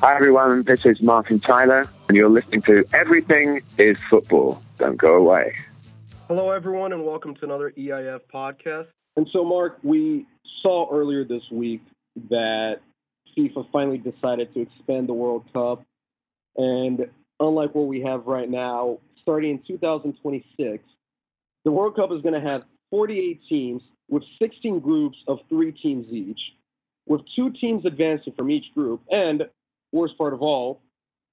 Hi, everyone. This is Martin Tyler, and you're listening to Everything is Football. Don't go away. Hello, everyone, and welcome to another EIF podcast. And so, Mark, we saw earlier this week that FIFA finally decided to expand the World Cup. And unlike what we have right now, starting in 2026, the World Cup is going to have 48 teams with 16 groups of three teams each, with two teams advancing from each group, and, worst part of all,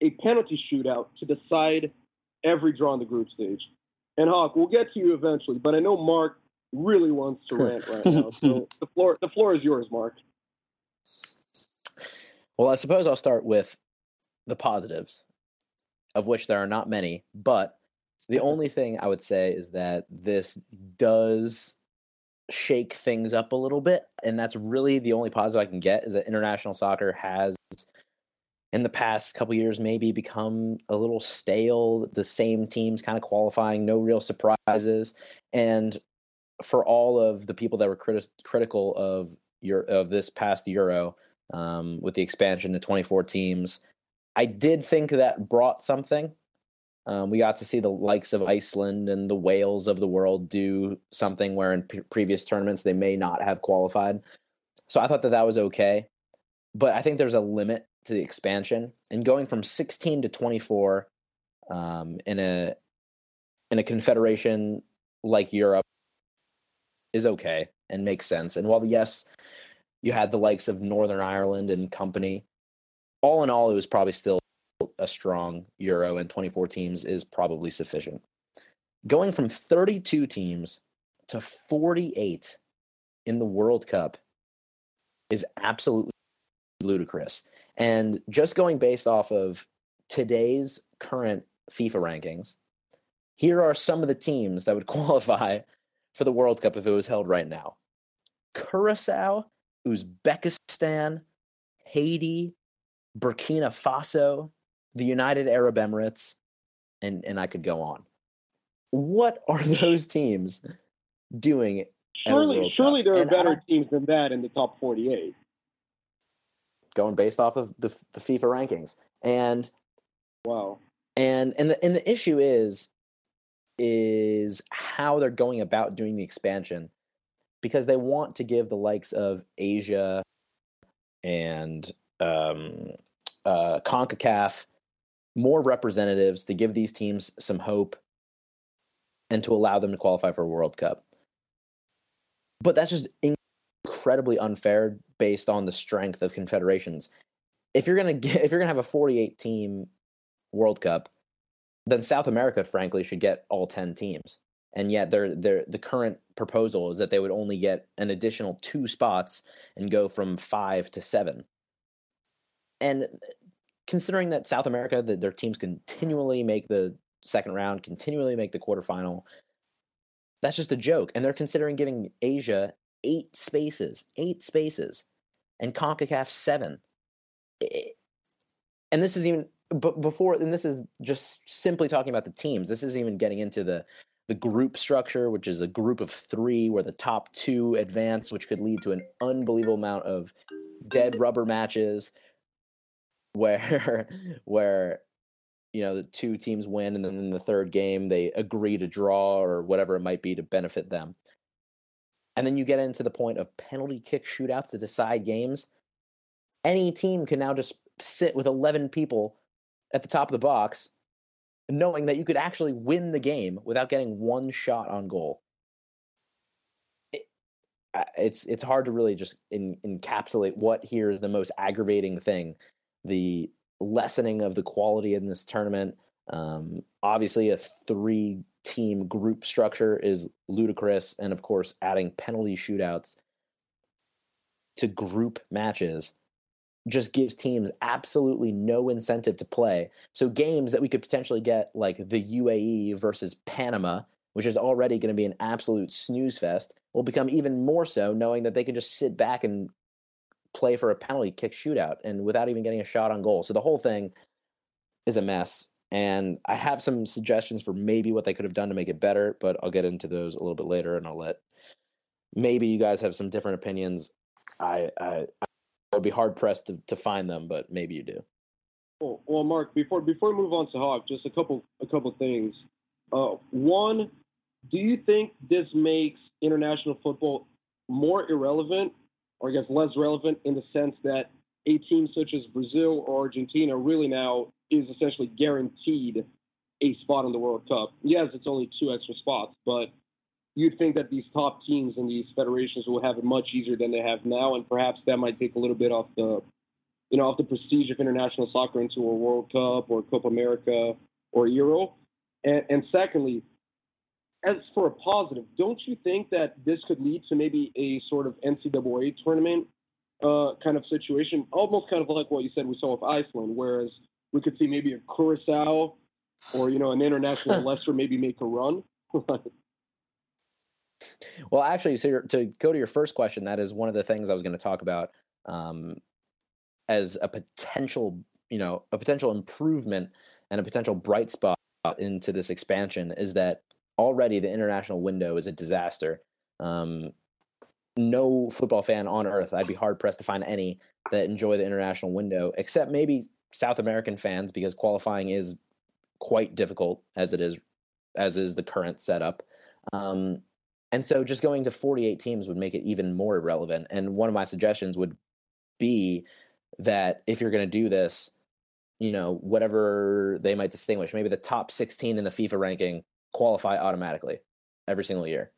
a penalty shootout to decide every draw in the group stage. And Hawk, we'll get to you eventually, but I know Mark really wants to rant right now. So the floor the floor is yours, Mark. Well, I suppose I'll start with the positives, of which there are not many, but the only thing I would say is that this does shake things up a little bit, and that's really the only positive I can get is that international soccer has in the past couple years maybe become a little stale the same teams kind of qualifying no real surprises and for all of the people that were criti- critical of your of this past euro um, with the expansion to 24 teams i did think that brought something. Um, we got to see the likes of iceland and the wales of the world do something where in p- previous tournaments they may not have qualified. So i thought that that was okay but i think there's a limit to the expansion and going from 16 to 24 um, in a in a confederation like Europe is okay and makes sense. And while yes, you had the likes of Northern Ireland and company, all in all, it was probably still a strong Euro, and 24 teams is probably sufficient. Going from 32 teams to 48 in the World Cup is absolutely ludicrous. And just going based off of today's current FIFA rankings, here are some of the teams that would qualify for the World Cup if it was held right now Curacao, Uzbekistan, Haiti, Burkina Faso, the United Arab Emirates, and, and I could go on. What are those teams doing? Surely, surely there are and better teams than that in the top 48 going based off of the the FIFA rankings. And wow. And and the and the issue is is how they're going about doing the expansion because they want to give the likes of Asia and um, uh, CONCACAF more representatives to give these teams some hope and to allow them to qualify for a World Cup. But that's just incredibly unfair based on the strength of confederations. If you're gonna get, if you're gonna have a 48 team World Cup, then South America, frankly, should get all 10 teams. And yet, they're, they're, the current proposal is that they would only get an additional two spots and go from five to seven. And considering that South America, that their teams continually make the second round, continually make the quarterfinal, that's just a joke. And they're considering giving Asia eight spaces, eight spaces, and CONCACAF seven. And this is even but before, and this is just simply talking about the teams. This isn't even getting into the the group structure, which is a group of three where the top two advance, which could lead to an unbelievable amount of dead rubber matches where where you know the two teams win and then in the third game they agree to draw or whatever it might be to benefit them and then you get into the point of penalty kick shootouts to decide games. Any team can now just sit with 11 people at the top of the box, knowing that you could actually win the game without getting one shot on goal. It, it's it's hard to really just in, encapsulate what here is the most aggravating thing: the lessening of the quality in this tournament. Um, obviously, a three team group structure is ludicrous. And of course, adding penalty shootouts to group matches just gives teams absolutely no incentive to play. So games that we could potentially get like the UAE versus Panama, which is already going to be an absolute snooze fest, will become even more so knowing that they can just sit back and play for a penalty kick shootout and without even getting a shot on goal. So the whole thing is a mess. And I have some suggestions for maybe what they could have done to make it better, but I'll get into those a little bit later and I'll let maybe you guys have some different opinions. I I, I would be hard pressed to, to find them, but maybe you do. Well, well, Mark, before before we move on to Hawk, just a couple a couple things. Uh, one, do you think this makes international football more irrelevant, or I guess less relevant, in the sense that a team such as Brazil or Argentina really now is essentially guaranteed a spot in the World Cup? Yes, it's only two extra spots, but you'd think that these top teams and these federations will have it much easier than they have now, and perhaps that might take a little bit off the you know, off the prestige of international soccer into a World Cup or Copa America or Euro. And, and secondly, as for a positive, don't you think that this could lead to maybe a sort of NCAA tournament uh, kind of situation, almost kind of like what you said we saw with Iceland, whereas we could see maybe a Curacao or you know an international lesser maybe make a run. well, actually, so to go to your first question, that is one of the things I was going to talk about um, as a potential, you know, a potential improvement and a potential bright spot into this expansion is that already the international window is a disaster. Um, no football fan on earth, I'd be hard pressed to find any that enjoy the international window, except maybe South American fans, because qualifying is quite difficult as it is, as is the current setup. Um, and so just going to 48 teams would make it even more irrelevant. And one of my suggestions would be that if you're going to do this, you know, whatever they might distinguish, maybe the top 16 in the FIFA ranking qualify automatically every single year.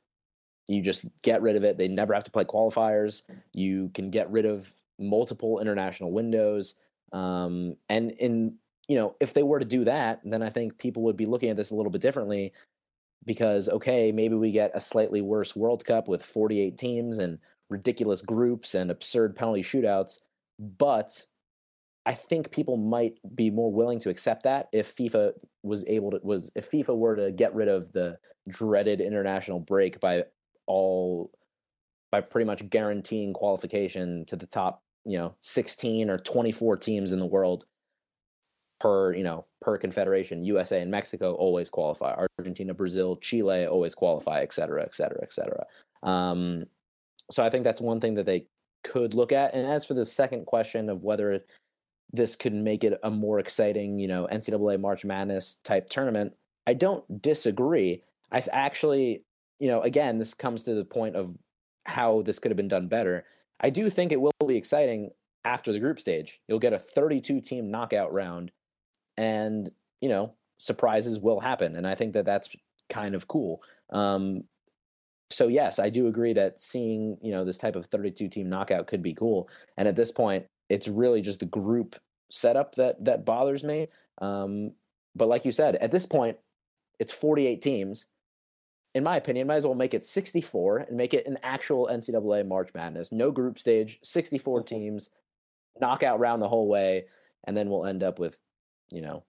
You just get rid of it. They never have to play qualifiers. You can get rid of multiple international windows. Um, and in you know, if they were to do that, then I think people would be looking at this a little bit differently because okay, maybe we get a slightly worse World Cup with 48 teams and ridiculous groups and absurd penalty shootouts, but I think people might be more willing to accept that if FIFA was able to was if FIFA were to get rid of the dreaded international break by all by pretty much guaranteeing qualification to the top, you know, 16 or 24 teams in the world per, you know, per confederation. USA and Mexico always qualify. Argentina, Brazil, Chile always qualify, et cetera, et cetera, et cetera. Um, so I think that's one thing that they could look at. And as for the second question of whether this could make it a more exciting, you know, NCAA March Madness type tournament, I don't disagree. I've actually, you know, again, this comes to the point of how this could have been done better. I do think it will be exciting after the group stage. You'll get a 32 team knockout round, and, you know, surprises will happen. And I think that that's kind of cool. Um, so yes, I do agree that seeing you know this type of 32 team knockout could be cool. And at this point, it's really just the group setup that that bothers me. Um, but like you said, at this point, it's 48 teams. In my opinion, might as well make it 64 and make it an actual NCAA March Madness. No group stage, 64 mm-hmm. teams, knockout round the whole way, and then we'll end up with, you know,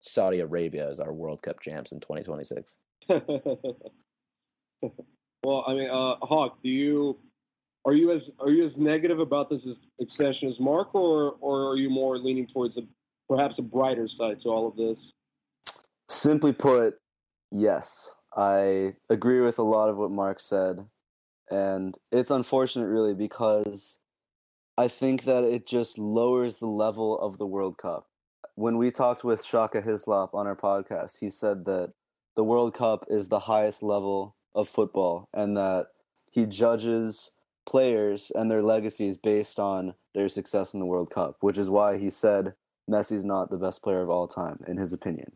Saudi Arabia as our World Cup champs in 2026. Well, I mean, uh, Hawk, do you are you as are you as negative about this extension as Mark, or or are you more leaning towards a perhaps a brighter side to all of this? Simply put, yes. I agree with a lot of what Mark said, and it's unfortunate, really, because I think that it just lowers the level of the World Cup. When we talked with Shaka Hislop on our podcast, he said that the World Cup is the highest level of football and that he judges players and their legacies based on their success in the World Cup, which is why he said Messi's not the best player of all time, in his opinion.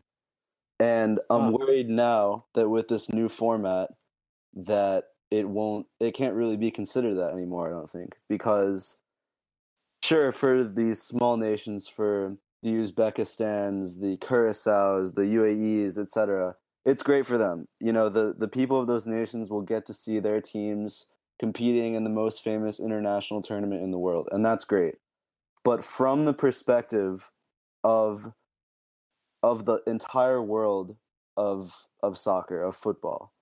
And I'm worried now that with this new format, that it won't, it can't really be considered that anymore. I don't think because, sure, for these small nations, for the Uzbekistans, the Curaçaos, the UAEs, etc., it's great for them. You know, the the people of those nations will get to see their teams competing in the most famous international tournament in the world, and that's great. But from the perspective of of the entire world of of soccer, of football,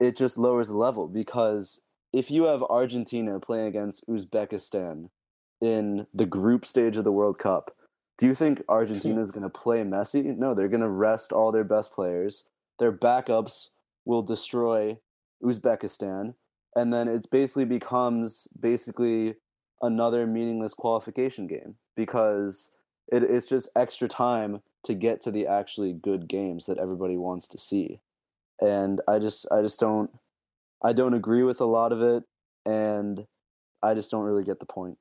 it just lowers the level because if you have Argentina playing against Uzbekistan in the group stage of the World Cup, do you think Argentina is going to play Messi? No, they're going to rest all their best players their backups will destroy Uzbekistan, and then it basically becomes basically another meaningless qualification game because it, it's just extra time to get to the actually good games that everybody wants to see. And I just I just don't I don't agree with a lot of it and I just don't really get the point.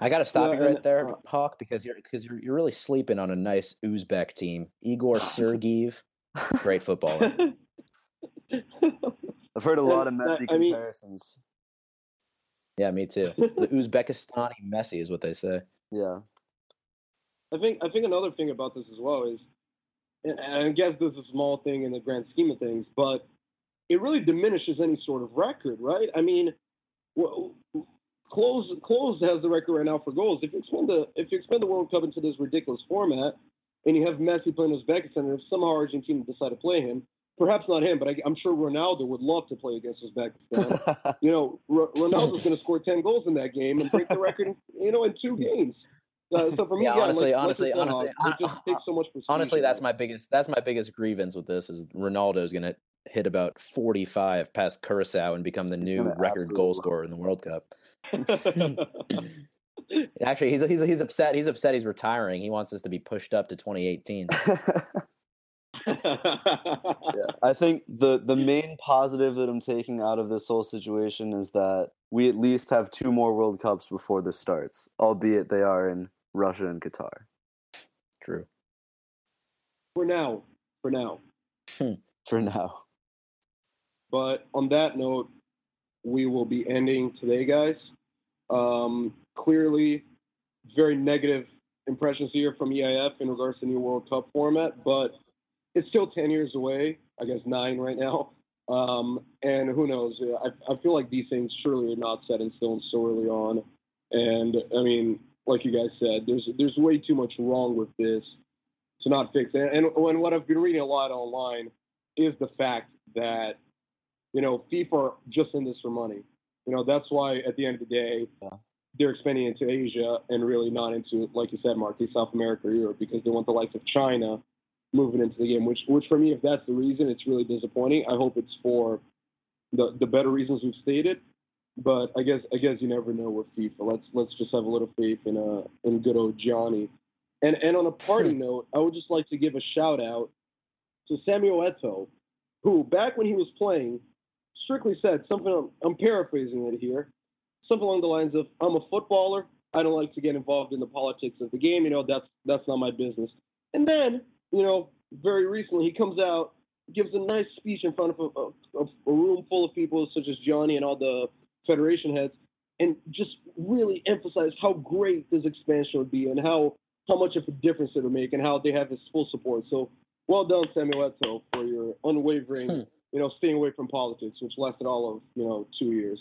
I got to stop Yeah, you right and, there, uh, Hawk, because you're because you're, you're really sleeping on a nice Uzbek team. Igor Sergeev, great footballer. I've heard a lot of And, uh, Messi I mean- comparisons. Yeah, me too. The Uzbekistani Messi is what they say. Yeah. I think I think another thing about this as well is, and I guess this is a small thing in the grand scheme of things, but it really diminishes any sort of record, right? I mean, well, Klose Klose has the record right now for goals. If you expand the if you expand the World Cup into this ridiculous format, and you have Messi playing Uzbekistan, and if somehow Argentina decide to play him, perhaps not him, but I, I'm sure Ronaldo would love to play against Uzbekistan. you know, R- Ronaldo's going to score 10 goals in that game and break the record, you know, in two games. Uh, so for me, Yeah, yeah, honestly- like, honestly- like you honestly, Hawk, it just takes so much Honestly, that's my biggest that's my biggest grievance with this is Ronaldo's gonna hit about forty five past Curacao and become the He's new record goal scorer in the World Cup. Actually, he's he's he's upset. He's upset. He's retiring. He wants this to be pushed up to 2018. yeah. I think the the main positive that I'm taking out of this whole situation is that we at least have two more World Cups before this starts, albeit they are in Russia and Qatar. True. for now, for now. For now. But on that note, we will be ending today, guys. Um, clearly, very negative impressions here from EIF in regards to the new World Cup format, but it's still 10 years away. I guess nine right now. Um, and who knows? I, I feel like these things surely are not set in stone so early on. And I mean, like you guys said, there's there's way too much wrong with this to not fix it. And, and what I've been reading a lot online is the fact that you know FIFA are just in this for money. You know that's why at the end of the day Yeah. they're expanding into Asia and really not into like you said, Mark, South America or Europe because they want the likes of China moving into the game. Which which for me, if that's the reason, it's really disappointing. I hope it's for the the better reasons we've stated. But I guess I guess you never know with FIFA. Let's let's just have a little faith in uh in good old Gianni. And and on a party note, I would just like to give a shout out to Samuel Eto'o, who back when he was playing, strictly said something. I'm, I'm paraphrasing it here, something along the lines of, "I'm a footballer. I don't like to get involved in the politics of the game. You know, that's that's not my business." And then, you know, very recently he comes out, gives a nice speech in front of a, a, a room full of people such as Gianni and all the federation heads, and just really emphasize how great this expansion would be and how how much of a difference it would make and how they have his full support. So well done, Samuel Eto'o, for your unwavering, Hmm. you know, staying away from politics, which lasted all of, you know, two years.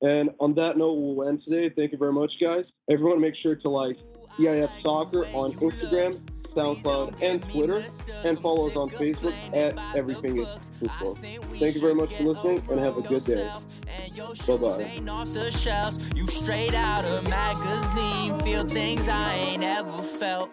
And on that note, we'll end today. Thank you very much, guys. Everyone make sure to like EIF Soccer on Instagram, SoundCloud, and Twitter, and follow us on Facebook at Everything is Football. Thank you very much for listening, and have a good day. The shelves. You straight out of magazine. Feel things I ain't ever felt.